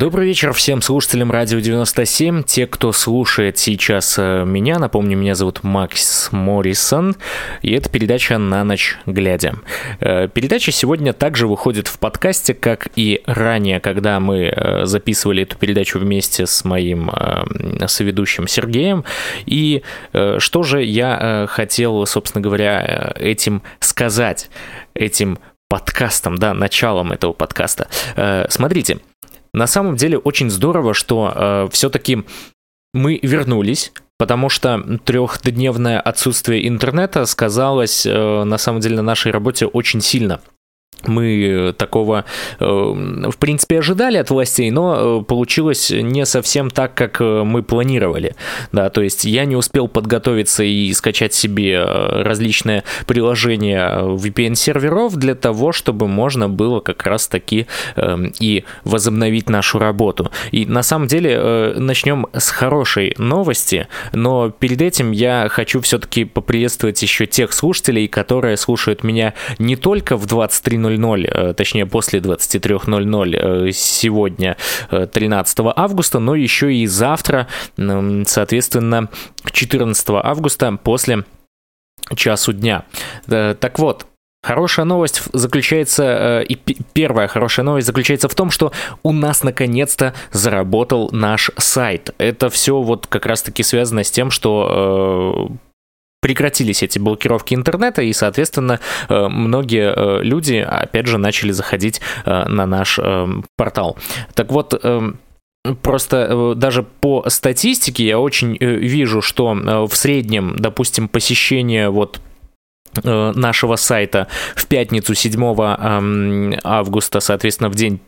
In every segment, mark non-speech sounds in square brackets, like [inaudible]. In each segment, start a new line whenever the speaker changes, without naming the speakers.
Добрый вечер всем слушателям Радио 97, те, кто слушает сейчас э, меня. Напомню, меня зовут Макс Моррисон, и это передача «На ночь глядя». Э, передача сегодня также выходит в подкасте, как и ранее, когда мы э, записывали эту передачу вместе с моим соведущим Сергеем. И что же я хотел, собственно говоря, этим сказать, этим подкастом, да, началом этого подкаста. Смотрите, на самом деле очень здорово, что э, все-таки мы вернулись, потому что трехдневное отсутствие интернета сказалось э, на самом деле на нашей работе очень сильно мы такого, э, в принципе, ожидали от властей, но э, получилось не совсем так, как э, мы планировали. Да, то есть я не успел подготовиться и скачать себе различные приложения VPN-серверов для того, чтобы можно было как раз-таки и возобновить нашу работу. И на самом деле начнем с хорошей новости, но перед этим я хочу все-таки поприветствовать еще тех слушателей, которые слушают меня не только в 23.00, 23.00, э, точнее после 23.00 э, сегодня, 13 э, августа, но еще и завтра, соответственно, 14 августа после часу дня. Так вот, Хорошая новость заключается, и первая хорошая новость заключается в том, что у нас наконец-то заработал наш сайт. Это все вот как раз-таки связано с тем, что прекратились эти блокировки интернета, и, соответственно, э, многие э, люди, опять же, начали заходить э, на наш портал. Так вот, Просто даже по статистике я очень вижу, что в среднем, допустим, посещение вот нашего сайта в пятницу 7 августа, соответственно, в день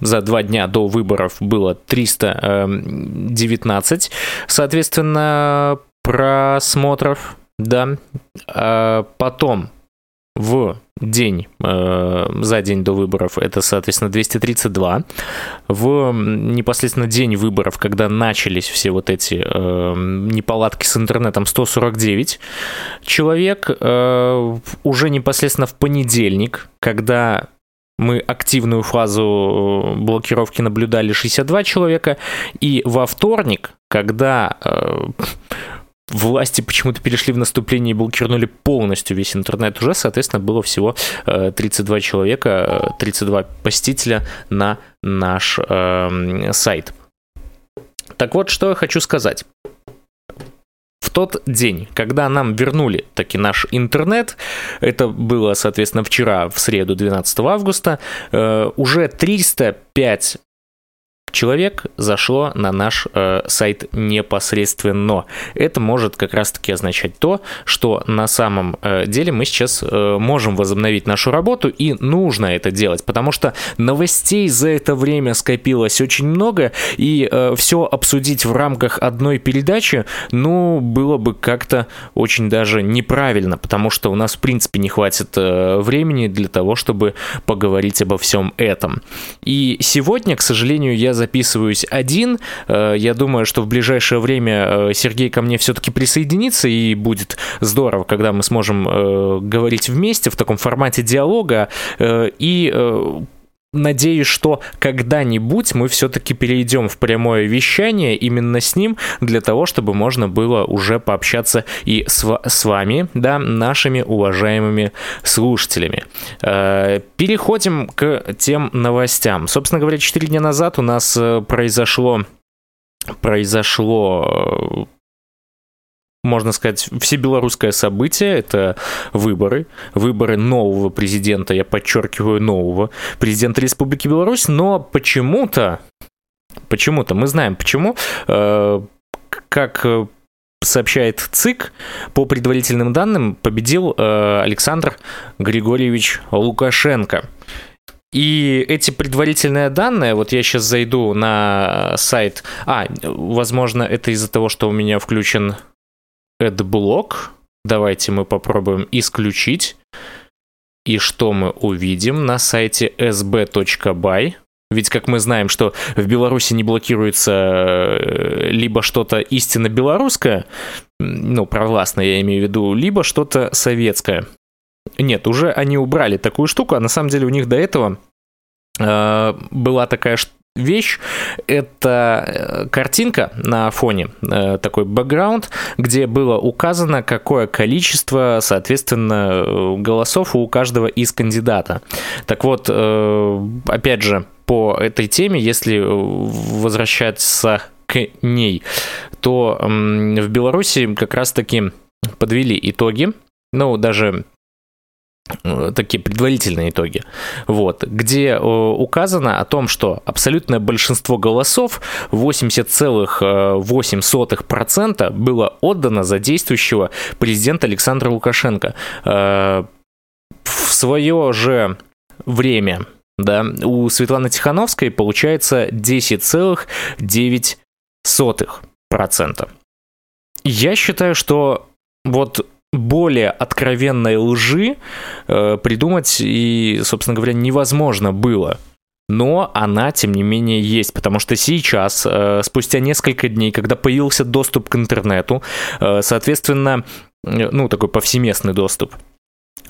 за два дня до выборов было 319, соответственно, просмотров да. А потом в день, э, за день до выборов, это, соответственно, 232. В непосредственно день выборов, когда начались все вот эти э, неполадки с интернетом, 149 человек. Э, уже непосредственно в понедельник, когда мы активную фазу блокировки наблюдали 62 человека. И во вторник, когда власти почему-то перешли в наступление и блокировали полностью весь интернет уже, соответственно, было всего 32 э, человека, 32 э, посетителя на наш э, сайт. Так вот, что я хочу сказать. В тот день, когда нам вернули таки наш интернет, это было, соответственно, вчера, в среду, 12 августа, э, уже 305 человек зашло на наш э, сайт непосредственно. Это может как раз-таки означать то, что на самом э, деле мы сейчас э, можем возобновить нашу работу и нужно это делать, потому что новостей за это время скопилось очень много, и э, все обсудить в рамках одной передачи, ну, было бы как-то очень даже неправильно, потому что у нас в принципе не хватит э, времени для того, чтобы поговорить обо всем этом. И сегодня, к сожалению, я за записываюсь один. Э, я думаю, что в ближайшее время э, Сергей ко мне все-таки присоединится, и будет здорово, когда мы сможем э, говорить вместе в таком формате диалога. И надеюсь, что когда-нибудь мы все-таки перейдем в прямое вещание именно с ним, для того, чтобы можно было уже пообщаться и с, с вами, да, нашими уважаемыми слушателями. Э, переходим к тем новостям. Собственно говоря, 4 дня назад у нас э, произошло произошло можно сказать, всебелорусское событие. Это выборы. Выборы нового президента, я подчеркиваю, нового президента Республики Беларусь. Но почему-то, почему-то, мы знаем почему, э, как сообщает ЦИК, по предварительным данным победил э, Александр Григорьевич Лукашенко. И эти предварительные данные, вот я сейчас зайду на сайт, а, возможно, это из-за того, что у меня включен AdBlock. Давайте мы попробуем исключить. И что мы увидим на сайте sb.by? Ведь, как мы знаем, что в Беларуси не блокируется э, либо что-то истинно белорусское, ну, провластное я имею в виду, либо что-то советское. Нет, уже они убрали такую штуку, а на самом деле у них до этого э, была такая вещь. Это э, картинка на фоне, э, такой бэкграунд, где было указано, какое количество, соответственно, э, голосов у каждого из кандидата. Так вот, опять же, по этой теме, если возвращаться к ней, то в Беларуси как раз-таки подвели итоги, ну, даже Э, такие предварительные итоги, вот, где э, указано о том, что абсолютное большинство голосов, 80,8% было отдано за действующего президента Александра Лукашенко. Э, в свое же время, да, у Светланы Тихановской получается 10,9%. Я считаю, что вот более откровенной лжи э, придумать и, собственно говоря, невозможно было. Но она, тем не менее, есть, потому что сейчас, э, спустя несколько дней, когда появился доступ к интернету, э, соответственно, э, ну, такой повсеместный доступ,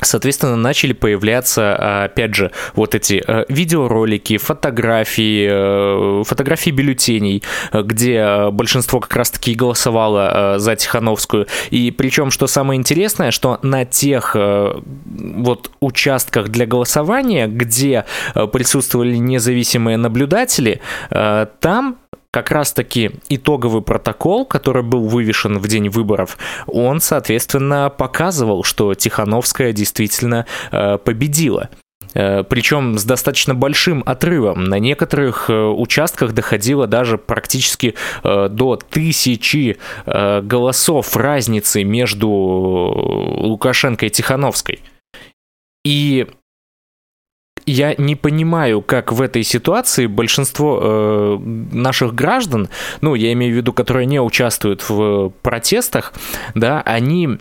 Соответственно, начали появляться, опять же, вот эти э, видеоролики, фотографии, э, фотографии бюллетеней, где большинство как раз-таки голосовало за Тихановскую. И причем, что самое интересное, что на тех э, вот участках для голосования, где присутствовали независимые наблюдатели, там как раз-таки итоговый протокол, который был вывешен в день выборов, он, соответственно, показывал, что Тихановская действительно э, победила. Э, Причем с достаточно большим отрывом. На некоторых э, участках доходило даже практически до тысячи голосов разницы между Лукашенко и Тихановской. И я не понимаю, как в этой ситуации большинство э, наших граждан, ну, я имею в виду, которые не участвуют в протестах, да, они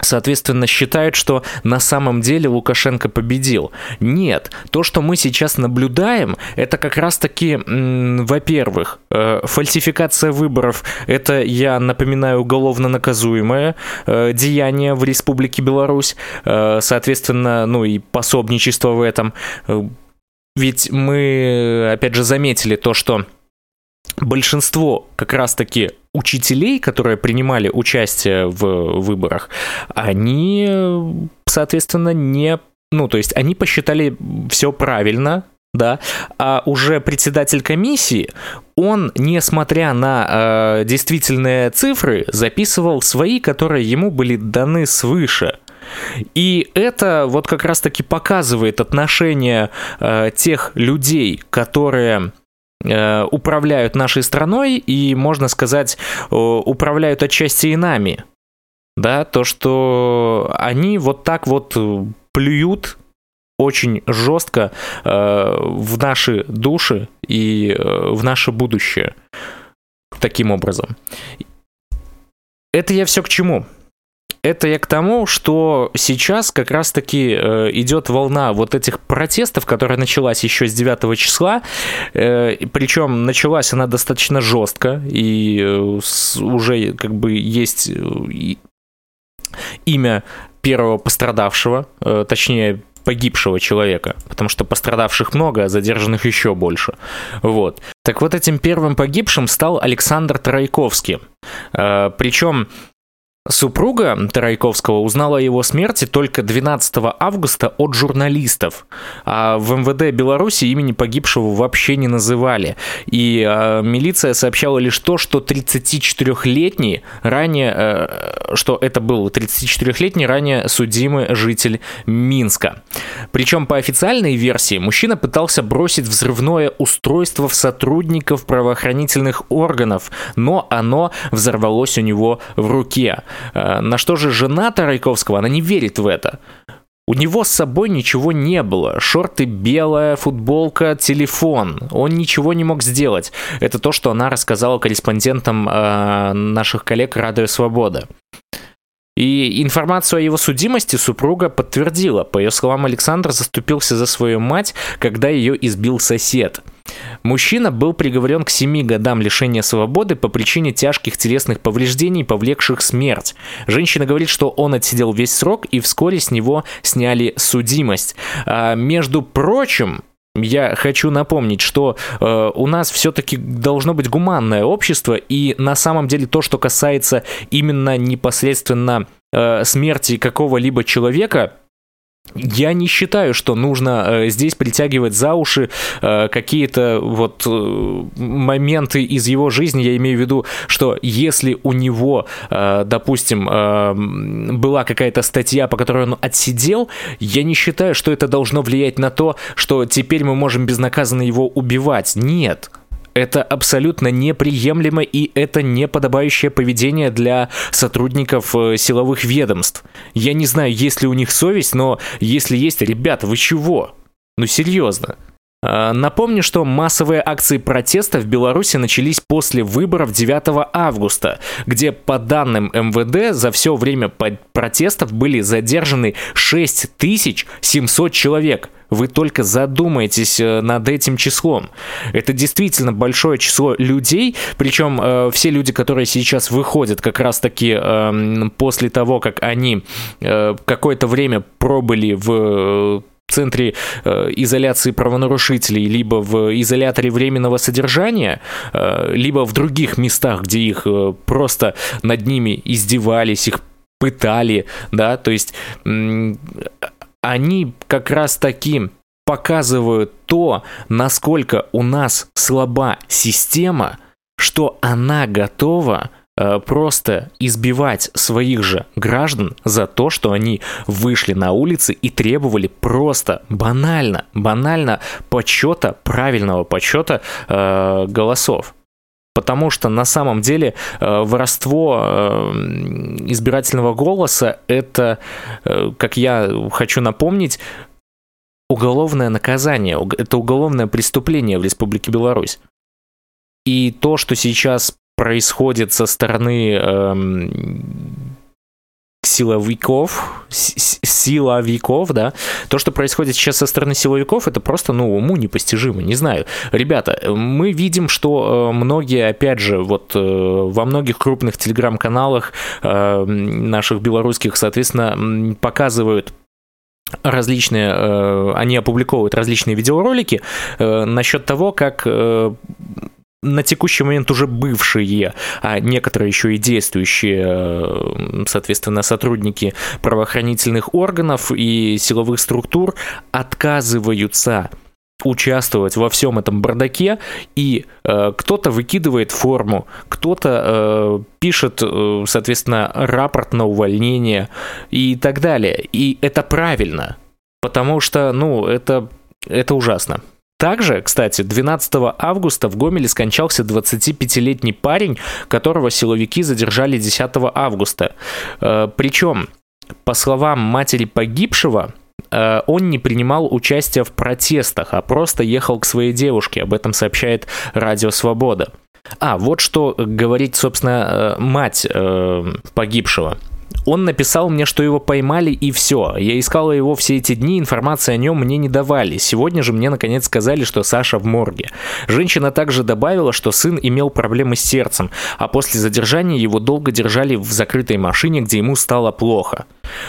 соответственно, считают, что на самом деле Лукашенко победил. Нет, то, что мы сейчас наблюдаем, это как раз-таки, во-первых, э, фальсификация выборов, это, я напоминаю, уголовно наказуемое э, деяние в Республике Беларусь, э, соответственно, ну и пособничество в этом. Ведь мы, опять же, заметили то, что большинство как раз-таки учителей, которые принимали участие в выборах, они, соответственно, не... Ну, то есть они посчитали все правильно, да, а уже председатель комиссии, он, несмотря на э, действительные цифры, записывал свои, которые ему были даны свыше. И это вот как раз-таки показывает отношение э, тех людей, которые управляют нашей страной и, можно сказать, управляют отчасти и нами. Да, то, что они вот так вот плюют очень жестко э, в наши души и э, в наше будущее. Таким образом. Это я все к чему? Это я к тому, что сейчас как раз-таки э, идет волна вот этих протестов, которая началась еще с 9 числа, э, причем началась она достаточно жестко, и э, уже как бы есть имя первого пострадавшего, точнее погибшего человека, потому что пострадавших много, а задержанных еще больше. Вот. Так вот, этим первым погибшим стал Александр Тройковский. Причем Супруга Тарайковского узнала о его смерти только 12 августа от журналистов, а в МВД Беларуси имени погибшего вообще не называли. И э, милиция сообщала лишь то, что 34-летний ранее, э, что это был 34-летний ранее судимый житель Минска. Причем по официальной версии мужчина пытался бросить взрывное устройство в сотрудников правоохранительных органов, но оно взорвалось у него в руке. Э, на что же жена Тарайковского, она не верит в это. У него с собой ничего не было. Шорты белая, футболка, телефон. Он ничего не мог сделать. Это то, что она рассказала корреспондентам э, наших коллег Радио Свобода. И информацию о его судимости супруга подтвердила. По ее словам, Александр заступился за свою мать, когда ее избил сосед. Мужчина был приговорен к 7 годам лишения свободы по причине тяжких телесных повреждений, повлекших смерть. Женщина говорит, что он отсидел весь срок и вскоре с него сняли судимость. А, между прочим, я хочу напомнить, что э, у нас все-таки должно быть гуманное общество, и на самом деле то, что касается именно непосредственно э, смерти какого-либо человека, я не считаю, что нужно э, здесь притягивать за уши э, какие-то вот э, моменты из его жизни. Я имею в виду, что если у него, допустим, была какая-то статья, по которой он отсидел, я не считаю, что это должно влиять на то, что теперь мы можем безнаказанно его убивать. Нет. Это абсолютно неприемлемо и это неподобающее поведение для сотрудников э, силовых ведомств. Я не знаю, есть ли у них совесть, но если есть, ребята, вы чего? Ну серьезно. А, напомню, что массовые акции протеста в Беларуси начались после выборов 9 августа, где по данным МВД за все время протестов были задержаны 6700 человек. Вы только задумайтесь э, над этим числом. Это действительно большое число людей, причем э, все люди, которые сейчас выходят как раз-таки э, после того, как они э, какое-то время пробыли в центре э, изоляции правонарушителей, либо в изоляторе временного содержания, э, либо в других местах, где их э, просто над ними издевались, их пытали, да, то есть они как раз таки показывают то, насколько у нас слаба система, что она готова просто избивать своих же граждан за то, что они вышли на улицы и требовали просто банально, банально почета, правильного почета э, голосов. Потому что на самом деле э, воровство э, избирательного голоса это, э, как я хочу напомнить, уголовное наказание, это уголовное преступление в Республике Беларусь. И то, что сейчас происходит со стороны эм, силовиков, силовиков, да, то, что происходит сейчас со стороны силовиков, это просто, ну, уму непостижимо, не знаю. Ребята, мы видим, что э, многие, опять же, вот э, во многих крупных телеграм-каналах э, наших белорусских, соответственно, показывают различные, они опубликовывают различные видеоролики насчет того, как на текущий момент уже бывшие, а некоторые еще и действующие, э, соответственно, сотрудники правоохранительных органов и силовых структур отказываются участвовать во всем этом бардаке, и э, кто-то выкидывает форму, кто-то э, пишет, э, соответственно, рапорт на увольнение и так далее. И это правильно, потому что, ну, это, это ужасно. Также, кстати, 12 августа в Гомеле скончался 25-летний парень, которого силовики задержали 10 августа. Э, Причем, по словам матери погибшего, э, он не принимал участия в протестах, а просто ехал к своей девушке. Об этом сообщает Радио Свобода. А, вот что говорит, собственно, э, мать погибшего. Он написал мне, что его поймали и все. Я искала его все эти дни, информации о нем мне не давали. Сегодня же мне наконец сказали, что Саша в морге. Женщина также добавила, что сын имел проблемы с сердцем, а после задержания его долго держали в закрытой машине, где ему стало плохо.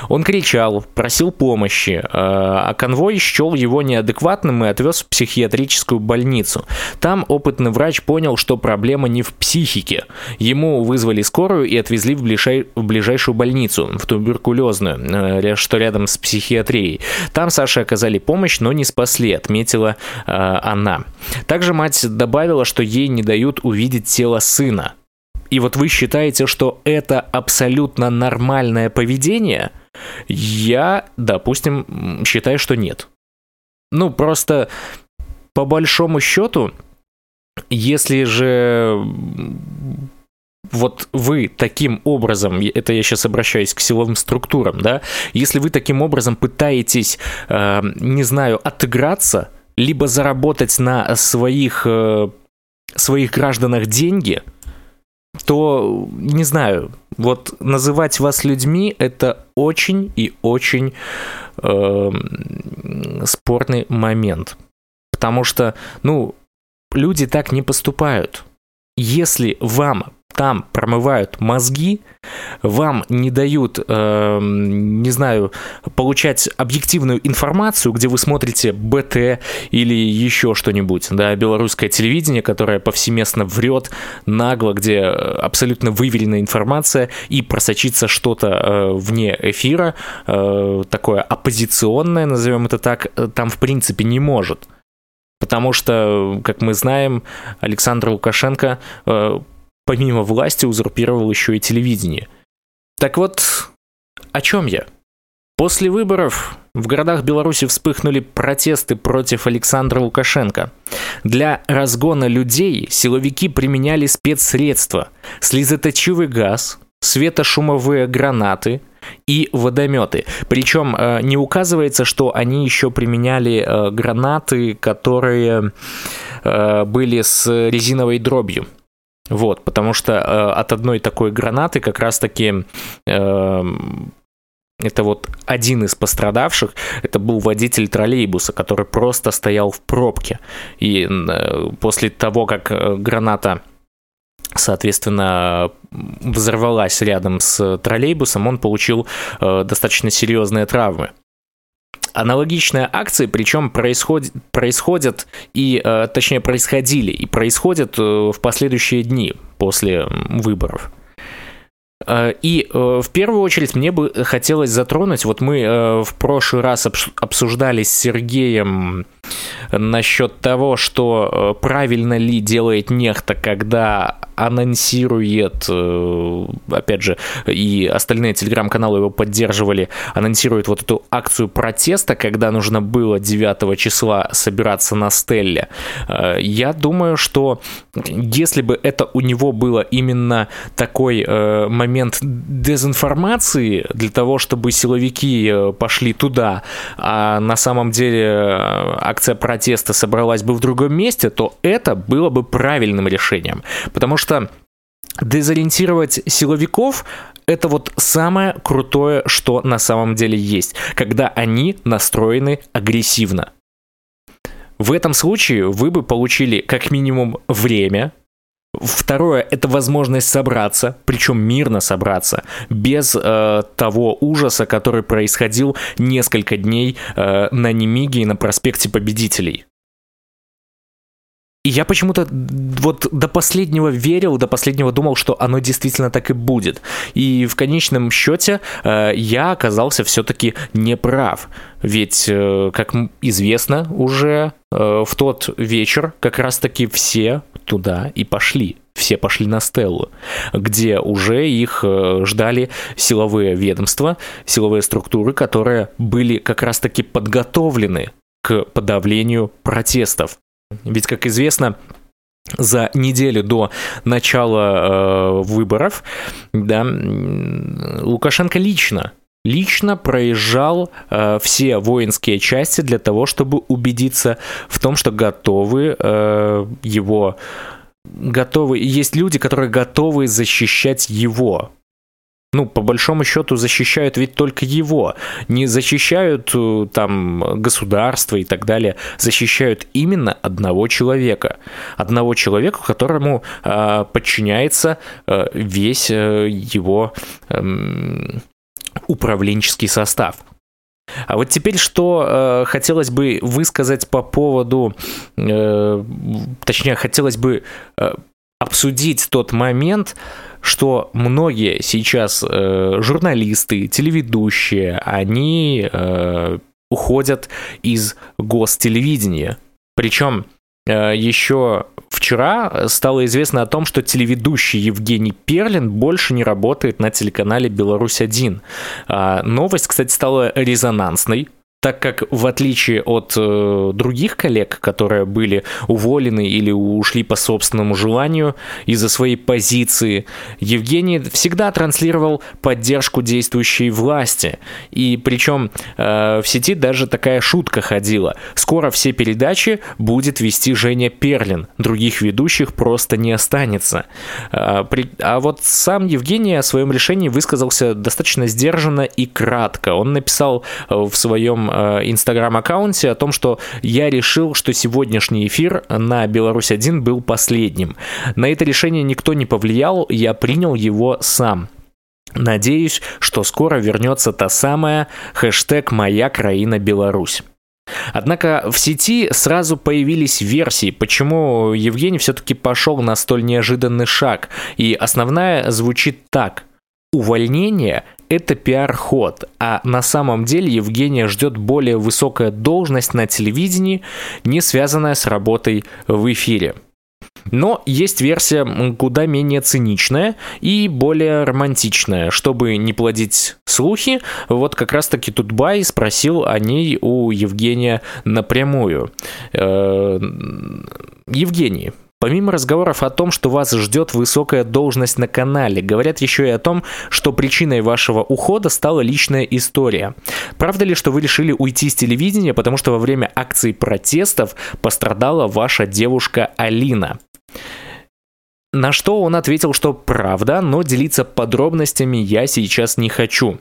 Он кричал, просил помощи, э, а конвой счел его неадекватным и отвез в психиатрическую больницу. Там опытный врач понял, что проблема не в психике. Ему вызвали скорую и отвезли в, ближай... в ближайшую больницу, в туберкулезную, э, что рядом с психиатрией. Там Саше оказали помощь, но не спасли, отметила э, она. Также мать добавила, что ей не дают увидеть тело сына. И вот вы считаете, что это абсолютно нормальное поведение? Я, допустим, считаю, что нет. Ну, просто по большому счету, если же вот вы таким образом, это я сейчас обращаюсь к силовым структурам, да, если вы таким образом пытаетесь, э, не знаю, отыграться, либо заработать на своих, э, своих гражданах деньги – то, не знаю, вот называть вас людьми это очень и очень э, спорный момент. Потому что, ну, люди так не поступают. Если вам там промывают мозги, вам не дают, э, не знаю, получать объективную информацию, где вы смотрите БТ или еще что-нибудь, да, белорусское телевидение, которое повсеместно врет нагло, где абсолютно выверенная информация и просочиться что-то э, вне эфира, э, такое оппозиционное, назовем это так, э, там в принципе не может. Потому что, как мы знаем, Александр Лукашенко э, помимо власти узурпировал еще и телевидение. Так вот, о чем я? После выборов в городах Беларуси вспыхнули протесты против Александра Лукашенко. Для разгона людей силовики применяли спецсредства, слезоточивый газ, светошумовые гранаты и водометы. Причем э, не указывается, что они еще применяли э, гранаты, которые э, были с резиновой дробью. Вот, потому что от одной такой гранаты как раз-таки э, это вот один из пострадавших, это был водитель троллейбуса, который просто стоял в пробке. И после того, как граната соответственно, взорвалась рядом с троллейбусом, он получил э, достаточно серьезные травмы. Аналогичные акции, причем происходят, происходят и, э, точнее, происходили и происходят э, в последующие дни после выборов. Э, и в первую очередь мне бы хотелось затронуть, вот мы в прошлый раз обсуждали с Сергеем насчет того, что правильно ли делает нехта, когда анонсирует, э, опять же, и остальные телеграм-каналы его поддерживали, анонсирует вот эту акцию протеста, когда нужно было 9 числа собираться на Стелле. Э, я думаю, что если бы это у него было именно такой э, момент дезинформации для того, чтобы силовики пошли туда, а на самом деле акция протеста собралась бы в другом месте, то это было бы правильным решением. Потому что дезориентировать силовиков это вот самое крутое, что на самом деле есть, когда они настроены агрессивно. В этом случае вы бы получили как минимум время, Второе – это возможность собраться, причем мирно собраться, без э, того ужаса, который происходил несколько дней э, на Немиге и на проспекте Победителей. И я почему-то вот до последнего верил, до последнего думал, что оно действительно так и будет. И в конечном счете э, я оказался все-таки неправ. Ведь, э, как известно уже, э, в тот вечер как раз-таки все туда и пошли. Все пошли на Стеллу, где уже их э, ждали силовые ведомства, силовые структуры, которые были как раз-таки подготовлены к подавлению протестов. Ведь, как известно, за неделю до начала э, выборов, да, Лукашенко лично лично проезжал э, все воинские части для того, чтобы убедиться в том, что готовы э, его готовы есть люди, которые готовы защищать его ну, по большому счету, защищают ведь только его. Не защищают э, там государство и так далее. Защищают именно одного человека. Одного человека, которому э, подчиняется э, весь э, его э, управленческий состав. А вот теперь что э, хотелось бы высказать по поводу, э, точнее, хотелось бы э, обсудить тот момент, что многие сейчас э, журналисты, телеведущие, они э, уходят из гостелевидения. Причем э, еще вчера стало известно о том, что телеведущий Евгений Перлин больше не работает на телеканале «Беларусь-1». А новость, кстати, стала резонансной, так как в отличие от э, других коллег, которые были уволены или ушли по собственному желанию из-за своей позиции, Евгений всегда транслировал поддержку действующей власти. И причем э, в сети даже такая шутка ходила. Скоро все передачи будет вести Женя Перлин, других ведущих просто не останется. А, при... а вот сам Евгений о своем решении высказался достаточно сдержанно и кратко. Он написал э, в своем инстаграм-аккаунте о том, что я решил, что сегодняшний эфир на Беларусь-1 был последним. На это решение никто не повлиял, я принял его сам. Надеюсь, что скоро вернется та самая хэштег «Моя краина Беларусь». Однако в сети сразу появились версии, почему Евгений все-таки пошел на столь неожиданный шаг. И основная звучит так. Увольнение – это пиар-ход, а на самом деле Евгения ждет более высокая должность на телевидении, не связанная с работой в эфире. Но есть версия куда менее циничная и более романтичная. Чтобы не плодить слухи, вот как раз-таки Тутбай спросил о ней у Евгения напрямую. Э, Евгений, Помимо разговоров о том, что вас ждет высокая должность на канале, говорят еще и о том, что причиной вашего ухода стала личная история. Правда ли, что вы решили уйти с телевидения, потому что во время акций протестов пострадала ваша девушка Алина? На что он ответил, что правда, но делиться подробностями я сейчас не хочу.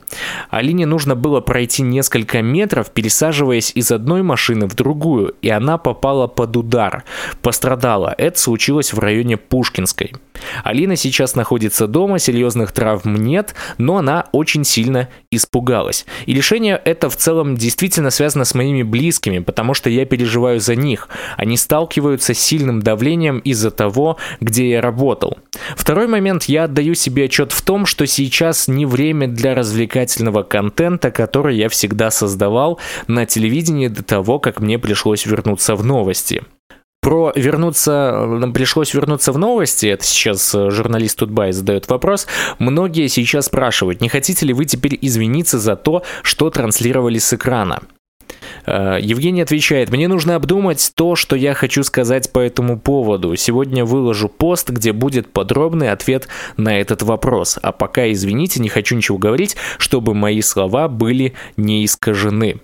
Алине нужно было пройти несколько метров, пересаживаясь из одной машины в другую, и она попала под удар. Пострадала. Это случилось в районе Пушкинской. Алина сейчас находится дома, серьезных травм нет, но она очень сильно испугалась. И решение это в целом действительно связано с моими близкими, потому что я переживаю за них. Они сталкиваются с сильным давлением из-за того, где я работал. Второй момент, я отдаю себе отчет в том, что сейчас не время для развлекательного контента, который я всегда создавал на телевидении до того, как мне пришлось вернуться в новости. Про вернуться, нам пришлось вернуться в новости, это сейчас э, журналист Тутбай задает вопрос. Многие сейчас спрашивают, не хотите ли вы теперь извиниться за то, что транслировали с экрана? Э, Евгений отвечает, мне нужно обдумать то, что я хочу сказать по этому поводу. Сегодня выложу пост, где будет подробный ответ на этот вопрос. А пока, извините, не хочу ничего говорить, чтобы мои слова были не искажены.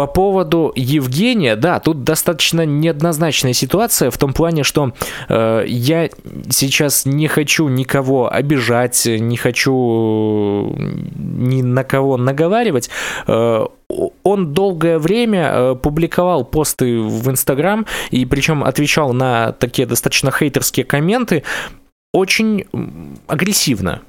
Э, по поводу Евгения, да, тут достаточно неоднозначная ситуация в том плане, что э, я сейчас не хочу никого обижать, не хочу ни на кого наговаривать. Э, он долгое время э, публиковал посты в Инстаграм, и причем отвечал на такие достаточно хейтерские комменты очень агрессивно.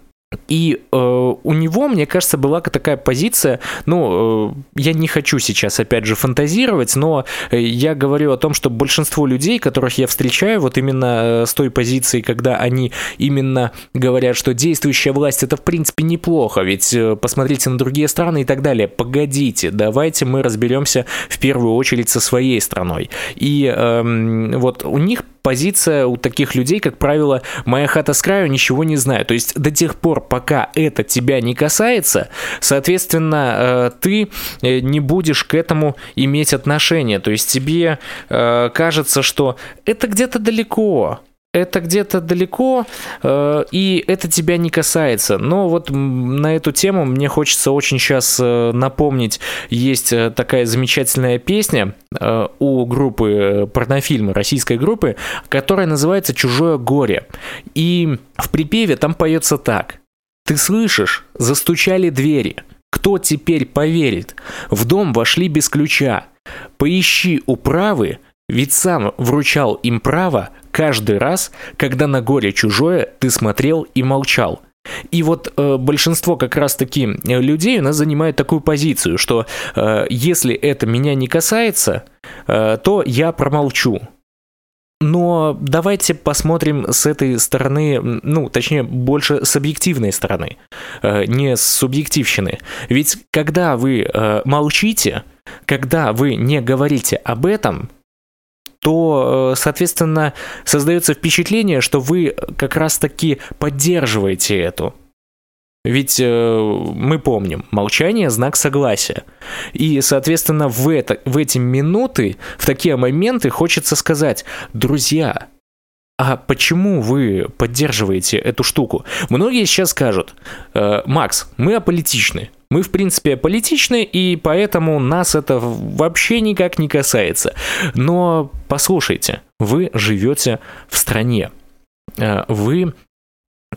И э, у него, мне кажется, была такая позиция, ну, э, я не хочу сейчас, опять же, фантазировать, но э, я говорю о том, что большинство людей, которых я встречаю, вот именно э, с той позиции, когда они именно говорят, что действующая власть это в принципе неплохо, ведь э, посмотрите на другие страны и так далее. Погодите, давайте мы разберемся в первую очередь со своей страной. И э, вот у них позиция у таких людей, как правило, моя хата с краю, ничего не знаю. То есть до тех пор, пока это тебя не касается, соответственно, э, ты э, не будешь к этому иметь отношения. То есть тебе э, кажется, что это где-то далеко, это где-то далеко, э, и это тебя не касается. Но вот на эту тему мне хочется очень сейчас э, напомнить. Есть э, такая замечательная песня у группы порнофильмы, российской группы, которая называется «Чужое горе». И в припеве там поется так. «Ты слышишь? Застучали двери. Кто теперь поверит? В дом вошли без ключа. Поищи управы, ведь сам вручал им право каждый раз, когда на горе чужое ты смотрел и молчал. И вот э, большинство как раз-таки э, людей у нас занимает такую позицию, что э, если это меня не касается, э, то я промолчу. Но давайте посмотрим с этой стороны, ну, точнее, больше с объективной стороны, э, не с субъективщины. Ведь когда вы э, молчите, когда вы не говорите об этом, то, э, соответственно, создается впечатление, что вы как раз-таки поддерживаете эту. Ведь э, мы помним, молчание – знак согласия. И, соответственно, в, это, в эти минуты, в такие моменты хочется сказать, друзья, а почему вы поддерживаете эту штуку? Многие сейчас скажут, э, Макс, мы аполитичны. Мы, в принципе, политичны, и поэтому нас это вообще никак не касается. Но послушайте, вы живете в стране. Э, вы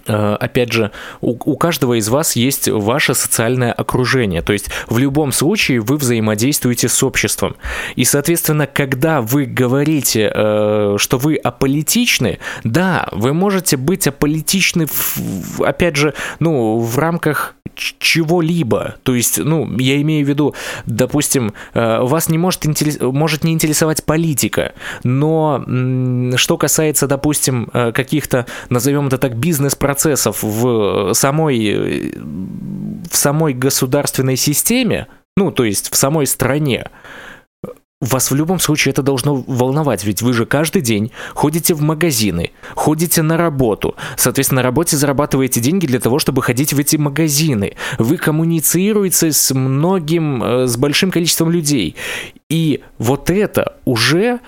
опять же, у, у каждого из вас есть ваше социальное окружение. То есть в любом случае вы взаимодействуете с обществом. И, соответственно, когда вы говорите, э, что вы аполитичны, да, вы можете быть аполитичны, в, опять же, ну, в рамках чего-либо. То есть, ну, я имею в виду, допустим, э, вас не может, интерес, может не интересовать политика, но что касается, допустим, э, каких-то, назовем это так, бизнес-процессов в самой, в самой государственной системе, ну, то есть в самой стране, вас в любом случае это должно волновать, ведь вы же каждый день ходите в магазины, ходите на работу. Соответственно, на работе зарабатываете деньги для того, чтобы ходить в эти магазины. Вы коммуницируете с многим, э, с большим количеством людей. И вот это уже э,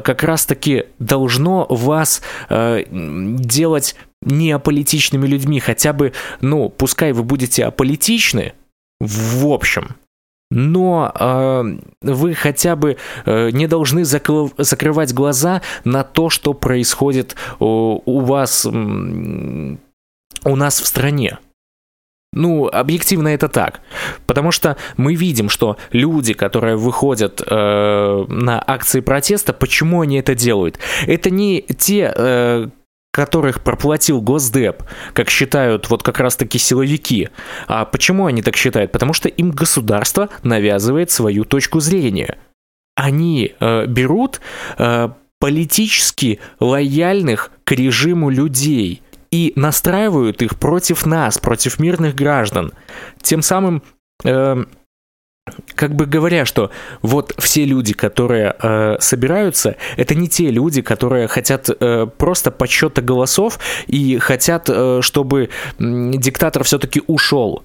как раз-таки должно вас э, делать не аполитичными людьми, хотя бы, ну, пускай вы будете аполитичны, в общем, но э, вы хотя бы э, не должны закры- закрывать глаза на то, что происходит у, у вас, у нас в стране. Ну, объективно это так. Потому что мы видим, что люди, которые выходят э, на акции протеста, почему они это делают? Это не те, э, которых проплатил Госдеп, как считают вот как раз-таки силовики. А почему они так считают? Потому что им государство навязывает свою точку зрения. Они э, берут э, политически лояльных к режиму людей и настраивают их против нас, против мирных граждан. Тем самым э, как бы говоря, что вот все люди, которые э, собираются, это не те люди, которые хотят э, просто подсчета голосов и хотят, э, чтобы диктатор все-таки ушел.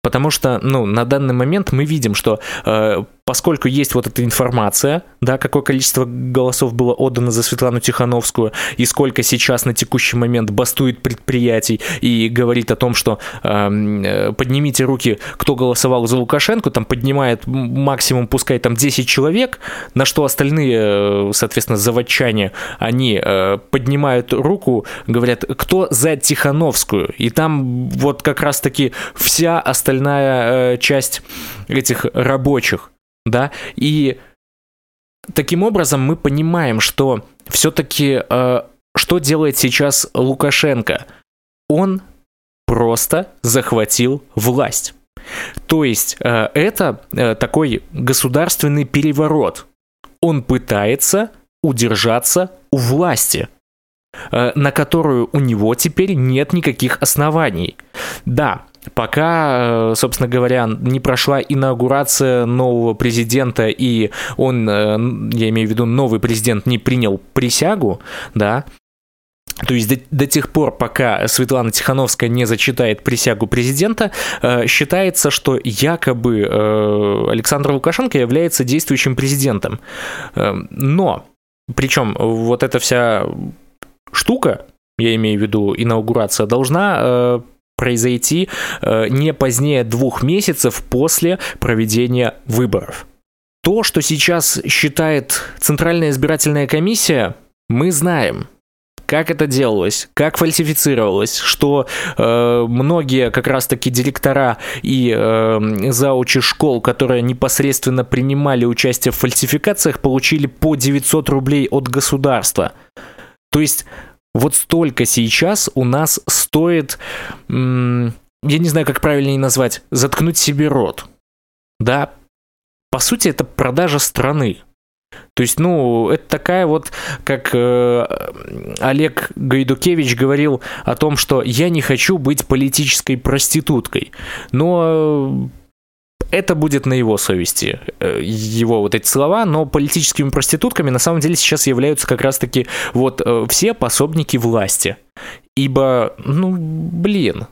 Потому что, ну, на данный момент мы видим, что э, поскольку есть вот эта информация, да, какое количество голосов было отдано за Светлану Тихановскую и сколько сейчас на текущий момент бастует предприятий и говорит о том, что эм, э, поднимите руки, кто голосовал за Лукашенко, там поднимает максимум, пускай там 10 человек, на что остальные, э, соответственно, заводчане, они э, поднимают руку, говорят, кто за Тихановскую, и там вот как раз-таки вся остальная э, часть этих рабочих да, и таким образом мы понимаем, что все-таки э, что делает сейчас Лукашенко? Он просто захватил власть. То есть э, это э, такой государственный переворот. Он пытается удержаться у власти, э, на которую у него теперь нет никаких оснований. Да, Пока, э, собственно говоря, не прошла инаугурация нового президента, и он, э, я имею в виду, новый президент не принял присягу, да, то есть до, до тех пор, пока Светлана Тихановская не зачитает присягу президента, э, считается, что якобы э, Александр Лукашенко является действующим президентом. Э, но, причем вот эта вся штука, я имею в виду инаугурация, должна э, произойти э, не позднее двух месяцев после проведения выборов. То, что сейчас считает Центральная избирательная комиссия, мы знаем. Как это делалось, как фальсифицировалось, что э, многие как раз-таки директора и э, заучи школ, которые непосредственно принимали участие в фальсификациях, получили по 900 рублей от государства. То есть вот столько сейчас у нас стоит, я не знаю, как правильнее назвать, заткнуть себе рот. Да, по сути, это продажа страны. То есть, ну, это такая вот, как э, Олег Гайдукевич говорил о том, что я не хочу быть политической проституткой. Но это будет на его совести, э, его вот эти слова, но политическими проститутками на самом деле сейчас являются как раз-таки вот э, все пособники власти. Ибо, ну, блин,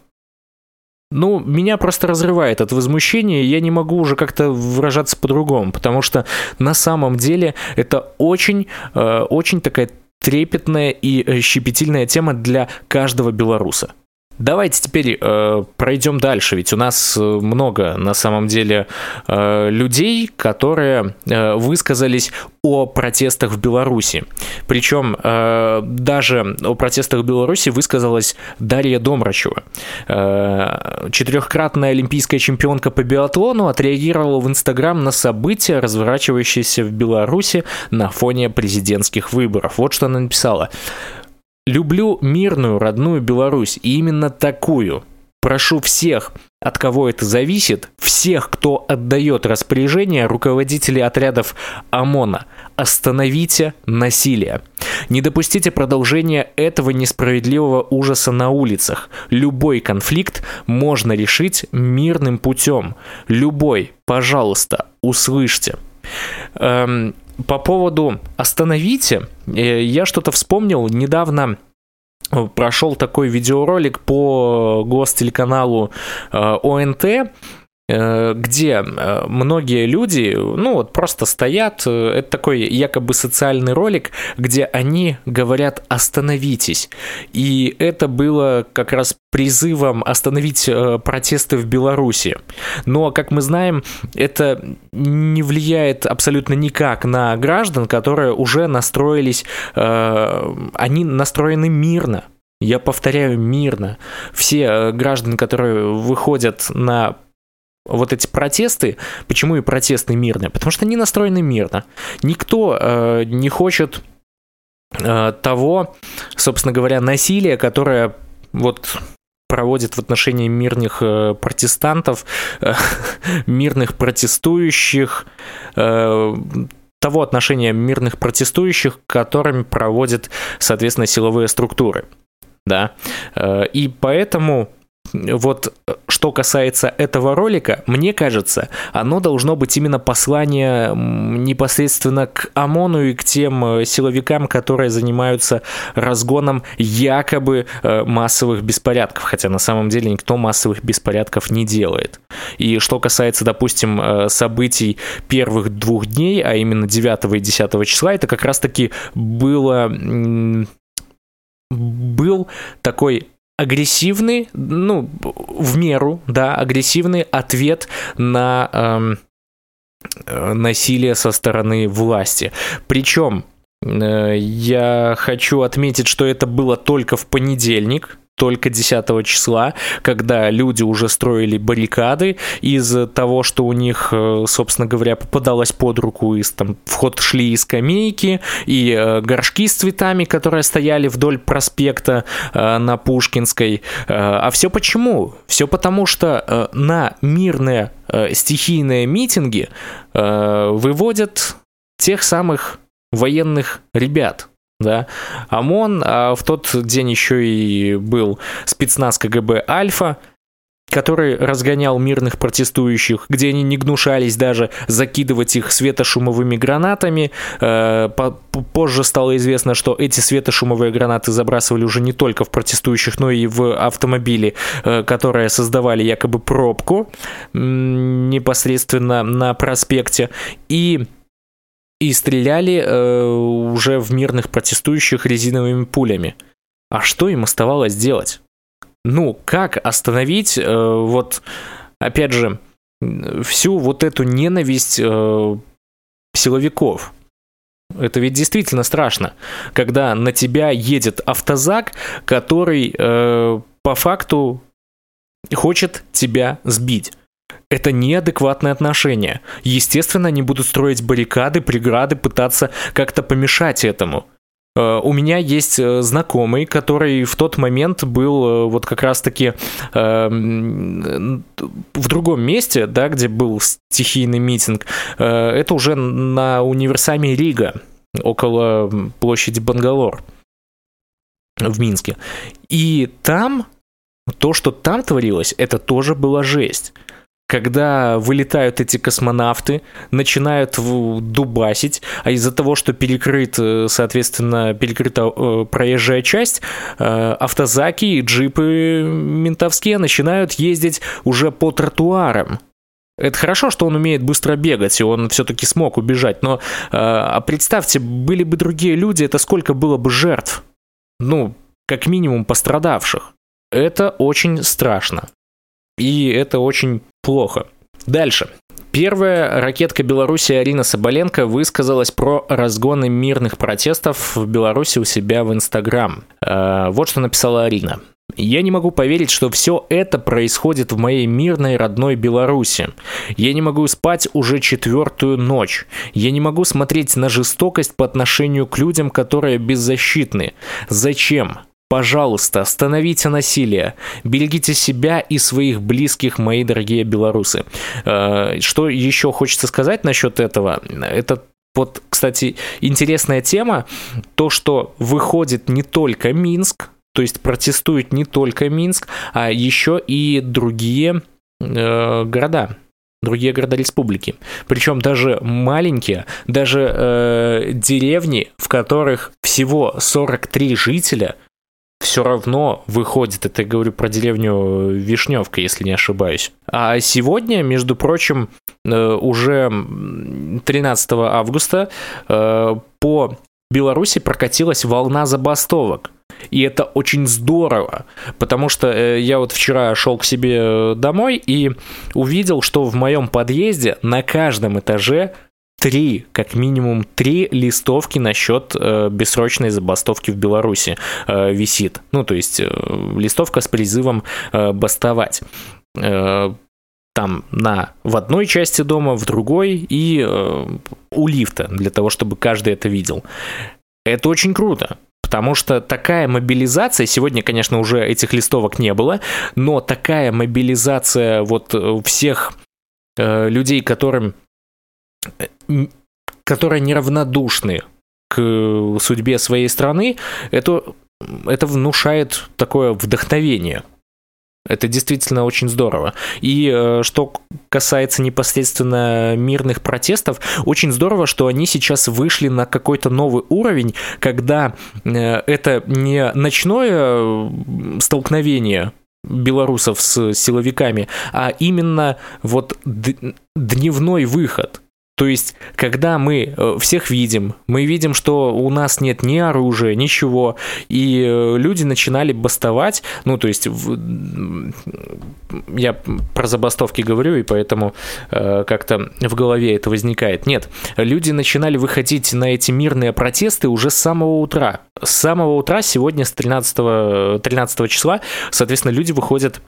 ну, меня просто разрывает от возмущения, я не могу уже как-то выражаться по-другому, потому что на самом деле это очень, э, очень такая трепетная и щепетильная тема для каждого белоруса. Давайте теперь э, пройдем дальше, ведь у нас э, много на самом деле э, людей, которые э, высказались о протестах в Беларуси. Причем э, даже о протестах в Беларуси высказалась Дарья Домрачева. Э, четырехкратная олимпийская чемпионка по биатлону отреагировала в Инстаграм на события, разворачивающиеся в Беларуси на фоне президентских выборов. Вот что она написала. Люблю мирную родную Беларусь, и именно такую. Прошу всех, от кого это зависит, всех, кто отдает распоряжение руководителей отрядов ОМОНа, остановите насилие. Не допустите продолжения этого несправедливого ужаса на улицах. Любой конфликт можно решить мирным путем. Любой, пожалуйста, услышьте. Эм, по поводу «Остановите», э, я что-то вспомнил. Недавно прошел такой видеоролик по гостелеканалу э, ОНТ, Э, где э, многие люди, ну вот просто стоят, э, это такой якобы социальный ролик, где они говорят «остановитесь». И это было как раз призывом остановить протесты в Беларуси. Но, как мы знаем, это не влияет абсолютно никак на граждан, которые уже настроились, они настроены мирно, я повторяю, мирно. Все граждане, которые выходят на вот эти протесты, почему и протесты мирные? Потому что они настроены мирно. Никто э, не хочет э, того, собственно говоря, насилия, которое вот проводит в отношении мирных э, протестантов, э, [laughs] мирных протестующих, э, того отношения мирных протестующих, которыми проводят, соответственно, силовые структуры. Да. Э, и поэтому вот э, что касается этого ролика, мне кажется, оно должно быть именно послание непосредственно к ОМОНу и к тем э, силовикам, которые занимаются разгоном якобы э, массовых беспорядков, хотя на самом деле никто массовых беспорядков не делает. И что касается, допустим, событий первых двух дней, а именно 9 и 10 числа, это как раз-таки было был такой агрессивный, ну, в меру, да, агрессивный ответ на эм, э, насилие со стороны власти. Причем э, я хочу отметить, что это было только в понедельник, только 10 числа, когда люди уже строили баррикады из того, что у них, э, собственно говоря, попадалось под руку, из там в ход шли и скамейки, и э, горшки с цветами, которые стояли вдоль проспекта э, на Пушкинской. А все почему? Все потому, что на мирные стихийные митинги выводят тех самых военных ребят, да. ОМОН, а в тот день еще и был спецназ КГБ «Альфа», который разгонял мирных протестующих, где они не гнушались даже закидывать их светошумовыми гранатами. Э, позже стало известно, что эти светошумовые гранаты забрасывали уже не только в протестующих, но и в автомобили, э, которые создавали якобы пробку непосредственно на проспекте. И и стреляли э, уже в мирных протестующих резиновыми пулями. А что им оставалось делать? Ну, как остановить э, вот, опять же, всю вот эту ненависть э, силовиков? Это ведь действительно страшно, когда на тебя едет автозак, который э, по факту хочет тебя сбить. Это неадекватное отношение. Естественно, они будут строить баррикады, преграды, пытаться как-то помешать этому. Uh, у меня есть uh, знакомый, который в тот момент был uh, вот как раз-таки в другом месте, да, где был стихийный митинг. Это уже на универсаме Рига, около площади Бангалор в Минске. И там то, что там творилось, это тоже была жесть когда вылетают эти космонавты, начинают дубасить, а из-за того, что перекрыт, э, соответственно, перекрыта э, проезжая часть, э, автозаки и джипы ментовские начинают ездить уже по тротуарам. Это хорошо, что он умеет быстро бегать, и он все-таки смог убежать, но а представьте, были бы другие люди, это сколько было бы жертв? Ну, как минимум пострадавших Это очень страшно. И это очень плохо. Дальше. Первая ракетка Беларуси Арина Соболенко высказалась про разгоны мирных протестов в Беларуси у себя в Инстаграм. Э, вот что написала Арина. Я не могу поверить, что все это происходит в моей мирной родной Беларуси. Я не могу спать уже четвертую ночь. Я не могу смотреть на жестокость по отношению к людям, которые беззащитны. Зачем? Пожалуйста, остановите насилие. Берегите себя и своих близких, мои дорогие белорусы. Э, что еще хочется сказать насчет этого? Это вот, кстати, интересная тема. То, что выходит не только Минск, то есть протестует не только Минск, а еще и другие э, города другие города республики. Причем даже маленькие, даже э, деревни, в которых всего 43 жителя, все равно выходит. Это я говорю про деревню Вишневка, если не ошибаюсь. А сегодня, между прочим, э, уже 13 августа э, по Беларуси прокатилась волна забастовок. И это очень здорово, потому что э, я вот вчера шел к себе домой и увидел, что в моем подъезде на каждом этаже три, как минимум три листовки насчет э, бессрочной забастовки в Беларуси э, висит. Ну, то есть э, листовка с призывом э, бастовать. Э, там на в одной части дома, в другой и э, у лифта для того, чтобы каждый это видел. Это очень круто. Потому что такая мобилизация, сегодня, конечно, уже этих листовок не было, но такая мобилизация вот э, всех э, людей, которым которые неравнодушны к судьбе своей страны, это, это внушает такое вдохновение. Это действительно очень здорово. И э, что касается непосредственно мирных протестов, очень здорово, что они сейчас вышли на какой-то новый уровень, когда э, это не ночное столкновение белорусов с силовиками, а именно вот дневной выход – то есть, когда мы э, всех видим, мы видим, что у нас нет ни оружия, ничего, и э, люди начинали бастовать, ну, то есть, я про забастовки говорю, и поэтому э, как-то в голове это возникает. Нет, люди начинали выходить на эти мирные протесты уже с самого утра. С самого утра сегодня, с 13, 13 числа, соответственно, люди выходят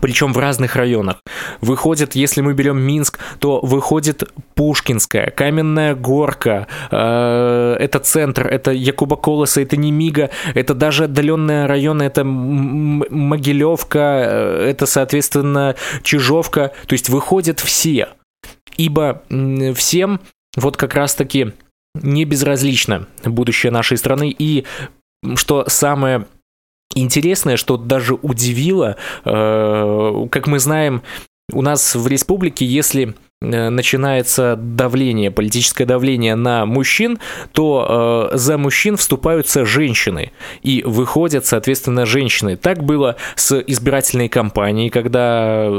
причем в разных районах. Выходит, если мы берем Минск, то выходит Пушкинская, Каменная Горка, э, это центр, это Якуба Колоса, это Немига, это даже отдаленные районы, это Могилевка, э, это, соответственно, Чижовка. То есть выходят все. Ибо всем вот как раз-таки не безразлично будущее нашей страны. И что самое Интересное, что даже удивило, э, как мы знаем, у нас в республике, если э, начинается давление, политическое давление на мужчин, то э, за мужчин вступаются женщины и выходят, соответственно, женщины. Так было с избирательной кампанией, когда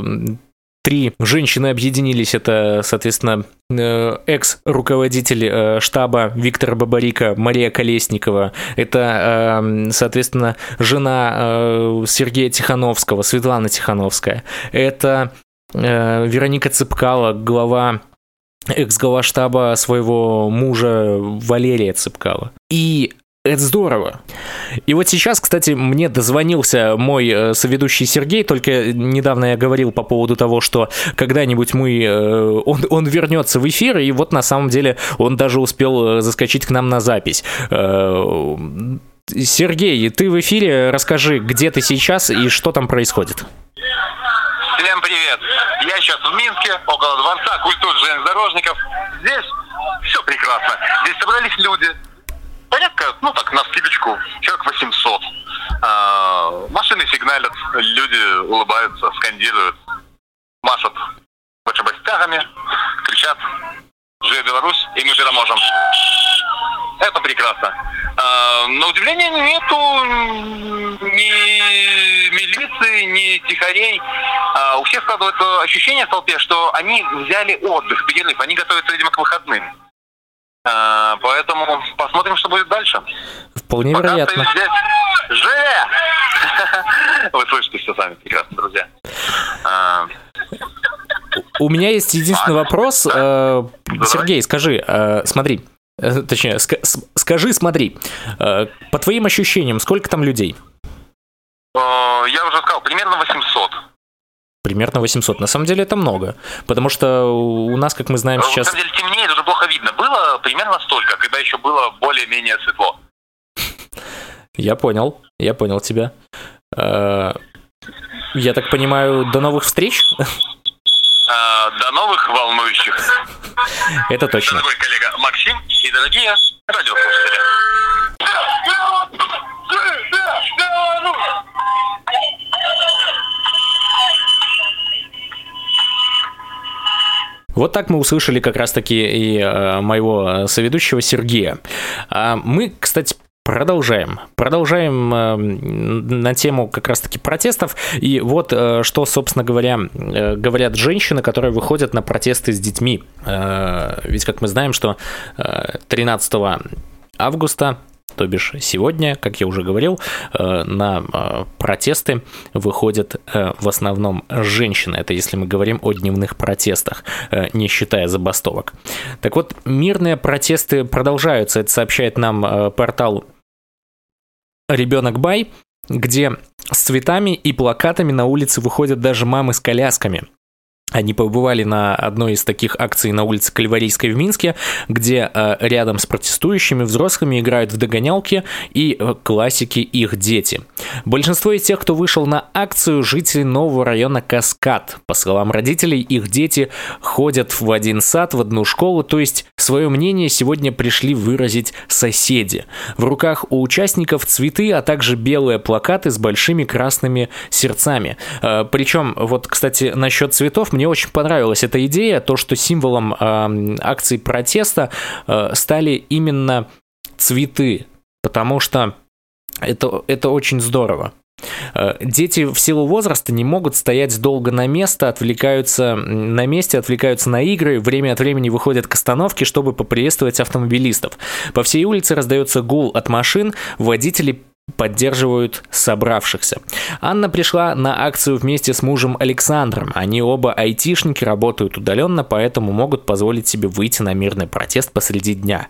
Три женщины объединились. Это, соответственно, э, экс-руководитель э, штаба Виктора Бабарика Мария Колесникова. Это, эм, соответственно, жена э, Сергея Тихановского, Светлана Тихановская. Это Вероника Цыпкала, глава экс-глава штаба своего мужа Валерия Цыпкала. И это здорово. И вот сейчас, кстати, мне дозвонился мой э, соведущий Сергей, только недавно я говорил по поводу того, что когда-нибудь мы, э, он, он вернется в эфир, и вот на самом деле он даже успел э, заскочить к нам на запись. Сергей, ты в эфире, расскажи, где ты сейчас и что там происходит.
Всем привет! Я сейчас в Минске, около Дворца культуры железнодорожников. Здесь все прекрасно. Здесь собрались люди, порядка, ну так, на скидочку, человек 800. А, машины сигналят, люди улыбаются, скандируют, машут бочебостягами, кричат «Живе Беларусь, и мы можем». Это прекрасно. А, на удивление нету ни милиции, ни тихарей. А, у всех складывается ощущение в толпе, что они взяли отдых, перерыв, они готовятся, видимо, к выходным. А, поэтому посмотрим, что будет дальше.
Вполне Пока вероятно.
Здесь. Живе! [laughs] Вы слышите все сами прекрасно, друзья. А,
У меня есть единственный вопрос. Э, Сергей, скажи, э, смотри, э, точнее, скажи, смотри, э, по твоим ощущениям, сколько там людей?
э, Я уже сказал, примерно 800.
Примерно 800. На самом деле это много, потому что у нас, как мы знаем
Э, На
сейчас...
самом деле темнеет, уже плохо. Было примерно столько, когда еще было более-менее светло.
Я понял, я понял тебя. Э, Я так понимаю, до новых встреч?
Э, До новых волнующих.
Это точно.
Дорогой коллега Максим и дорогие радиослушатели.
Вот так мы услышали как раз-таки и э, моего соведущего Сергея. А мы, кстати, Продолжаем. Продолжаем э, на тему как раз-таки протестов. И вот э, что, собственно говоря, говорят женщины, которые выходят на протесты с детьми. Ведь, как мы знаем, что э, 13 августа то бишь сегодня, как я уже говорил, э, на э, протесты выходят э, в основном женщины. Это если мы говорим о дневных протестах, не считая забастовок. Так вот, мирные протесты продолжаются. Это сообщает нам портал Ребенок Бай, где с цветами и плакатами на улице выходят даже мамы с колясками. Они побывали на одной из таких акций на улице Кальварийской в Минске, где э, рядом с протестующими взрослыми играют в догонялки и э, классики их дети. Большинство из тех, кто вышел на акцию, жители нового района Каскад. По словам родителей, их дети ходят в один сад, в одну школу, то есть свое мнение сегодня пришли выразить соседи. В руках у участников цветы, а также белые плакаты с большими красными сердцами. Э, Причем, вот, кстати, насчет цветов, мне очень понравилась эта идея, то, что символом э, акций протеста э, стали именно цветы, потому что это, это очень здорово. Э, Дети в силу возраста не могут стоять долго на место, отвлекаются на месте, отвлекаются на игры, время от времени выходят к остановке, чтобы поприветствовать автомобилистов. По всей улице раздается гул от машин, водители поддерживают собравшихся. Анна пришла на акцию вместе с мужем Александром. Они оба айтишники, работают удаленно, поэтому могут позволить себе выйти на мирный протест посреди дня.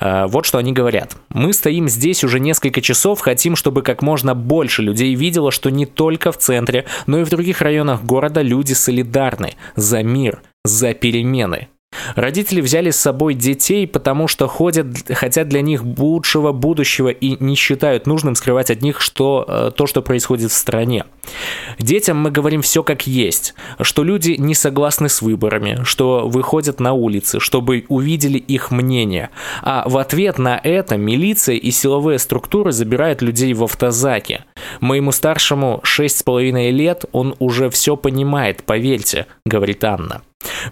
Э, Вот что они говорят. Мы стоим здесь уже несколько часов, хотим, чтобы как можно больше людей видело, что не только в центре, но и в других районах города люди солидарны за мир, за перемены. Родители взяли с собой детей, потому что ходят, хотят для них лучшего будущего и не считают нужным скрывать от них что, э, то, что происходит в стране. Детям мы говорим все как есть, что люди не согласны с выборами, что выходят на улицы, чтобы увидели их мнение. А в ответ на это милиция и силовые структуры забирают людей в автозаке. Моему старшему 6,5 лет, он уже все понимает, поверьте, говорит Анна.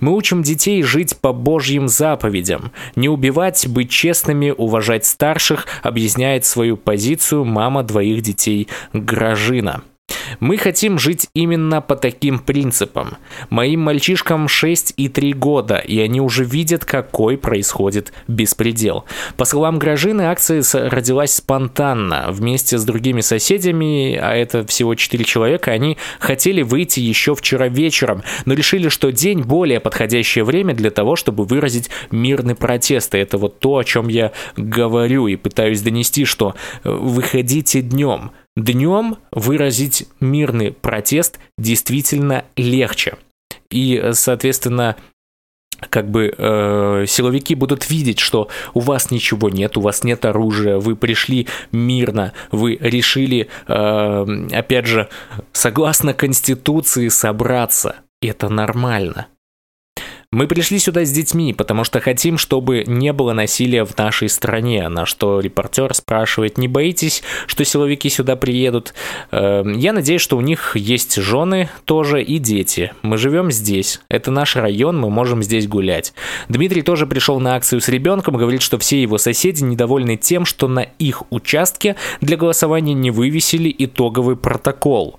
Мы учим детей жить по Божьим заповедям, не убивать, быть честными, уважать старших, объясняет свою позицию мама двоих детей Гражина. Мы хотим жить именно по таким принципам. Моим мальчишкам 6 и 3 года, и они уже видят, какой происходит беспредел. По словам Гражины, акция родилась спонтанно. Вместе с другими соседями, а это всего 4 человека, они хотели выйти еще вчера вечером, но решили, что день более подходящее время для того, чтобы выразить мирный протест. И это вот то, о чем я говорю и пытаюсь донести, что э, выходите днем. Днем выразить мирный протест действительно легче. И, соответственно, как бы э, силовики будут видеть, что у вас ничего нет, у вас нет оружия, вы пришли мирно, вы решили, э, опять же, согласно Конституции собраться. Это нормально. Мы пришли сюда с детьми, потому что хотим, чтобы не было насилия в нашей стране. На что репортер спрашивает, не боитесь, что силовики сюда приедут? Э, Я надеюсь, что у них есть жены тоже и дети. Мы живем здесь. Это наш район, мы можем здесь гулять. Дмитрий тоже пришел на акцию с ребенком, говорит, что все его соседи недовольны тем, что на их участке для голосования не вывесили итоговый протокол.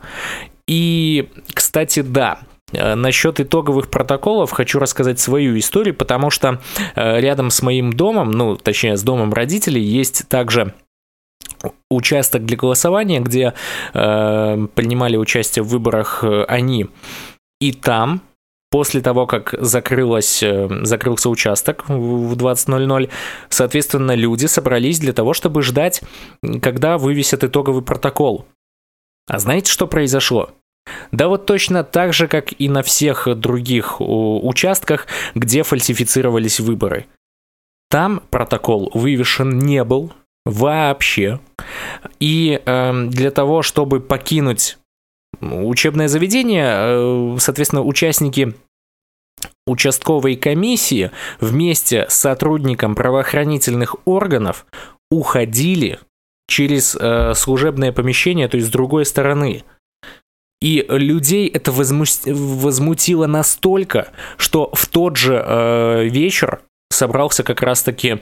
И, кстати, да, Насчет итоговых протоколов хочу рассказать свою историю, потому что э, рядом с моим домом, ну, точнее, с домом родителей, есть также участок для голосования, где э, принимали участие в выборах э, они. И там После того, как закрылось, э, закрылся участок в 20.00, соответственно, люди собрались для того, чтобы ждать, когда вывесят итоговый протокол. А знаете, что произошло? Да вот точно так же, как и на всех других участках, где фальсифицировались выборы. Там протокол вывешен не был вообще. И э, для того, чтобы покинуть учебное заведение, э, соответственно, участники участковой комиссии вместе с сотрудником правоохранительных органов уходили через э, служебное помещение, то есть с другой стороны. И людей это возмутило настолько, что в тот же э, вечер собрался как раз-таки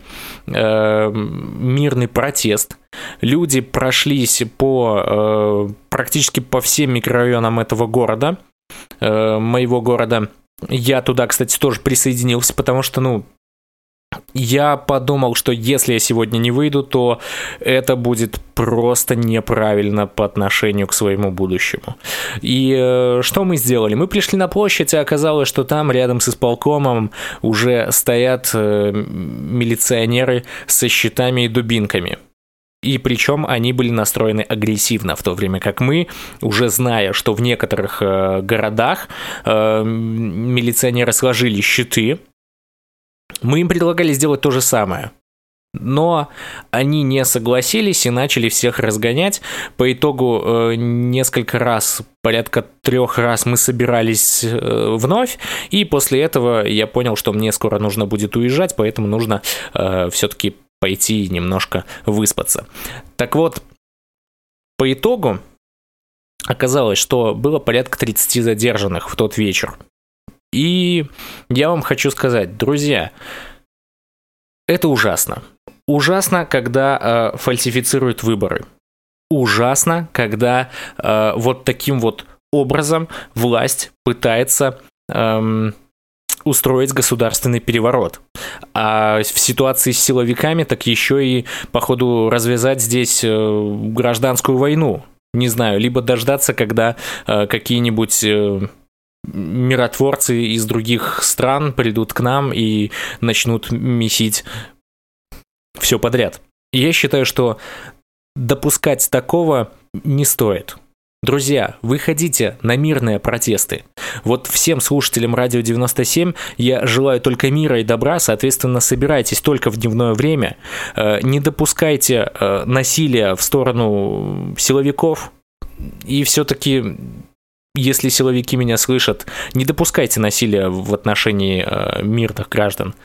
э, мирный протест. Люди прошлись по э, практически по всем микрорайонам этого города, э, моего города. Я туда, кстати, тоже присоединился, потому что, ну, я подумал, что если я сегодня не выйду, то это будет просто неправильно по отношению к своему будущему. И э, что мы сделали? Мы пришли на площадь, и оказалось, что там рядом с исполкомом уже стоят э, милиционеры со щитами и дубинками. И причем они были настроены агрессивно, в то время как мы, уже зная, что в некоторых э, городах э, милиционеры сложили щиты, мы им предлагали сделать то же самое. Но они не согласились и начали всех разгонять. По итогу э, несколько раз, порядка трех раз мы собирались э, вновь. И после этого я понял, что мне скоро нужно будет уезжать, поэтому нужно э, все-таки пойти немножко выспаться. Так вот, по итогу оказалось, что было порядка 30 задержанных в тот вечер. И я вам хочу сказать, друзья, это ужасно. Ужасно, когда э, фальсифицируют выборы. Ужасно, когда э, вот таким вот образом власть пытается эм, устроить государственный переворот. А в ситуации с силовиками так еще и, походу, развязать здесь э, гражданскую войну. Не знаю, либо дождаться, когда э, какие-нибудь... Э, миротворцы из других стран придут к нам и начнут месить все подряд. Я считаю, что допускать такого не стоит. Друзья, выходите на мирные протесты. Вот всем слушателям Радио 97 я желаю только мира и добра, соответственно, собирайтесь только в дневное время, э, не допускайте э, насилия в сторону силовиков, и все-таки если силовики меня слышат, не допускайте насилия в отношении э, мирных граждан.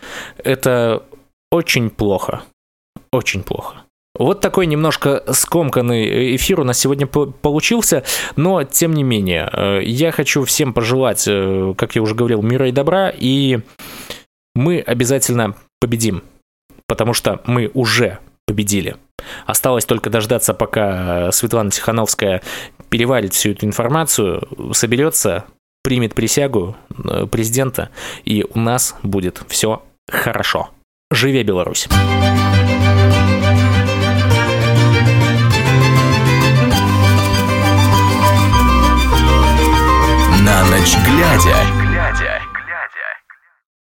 Это очень плохо. Очень плохо. Вот такой немножко скомканный эфир у нас сегодня получился, но тем не менее, э, я хочу всем пожелать, э, как я уже говорил, мира и добра, и мы обязательно победим, потому что мы уже победили. Осталось только дождаться, пока Светлана Тихановская переварит всю эту информацию, соберется, примет присягу э, президента, и у нас будет все хорошо. Живе Беларусь!
На ночь глядя.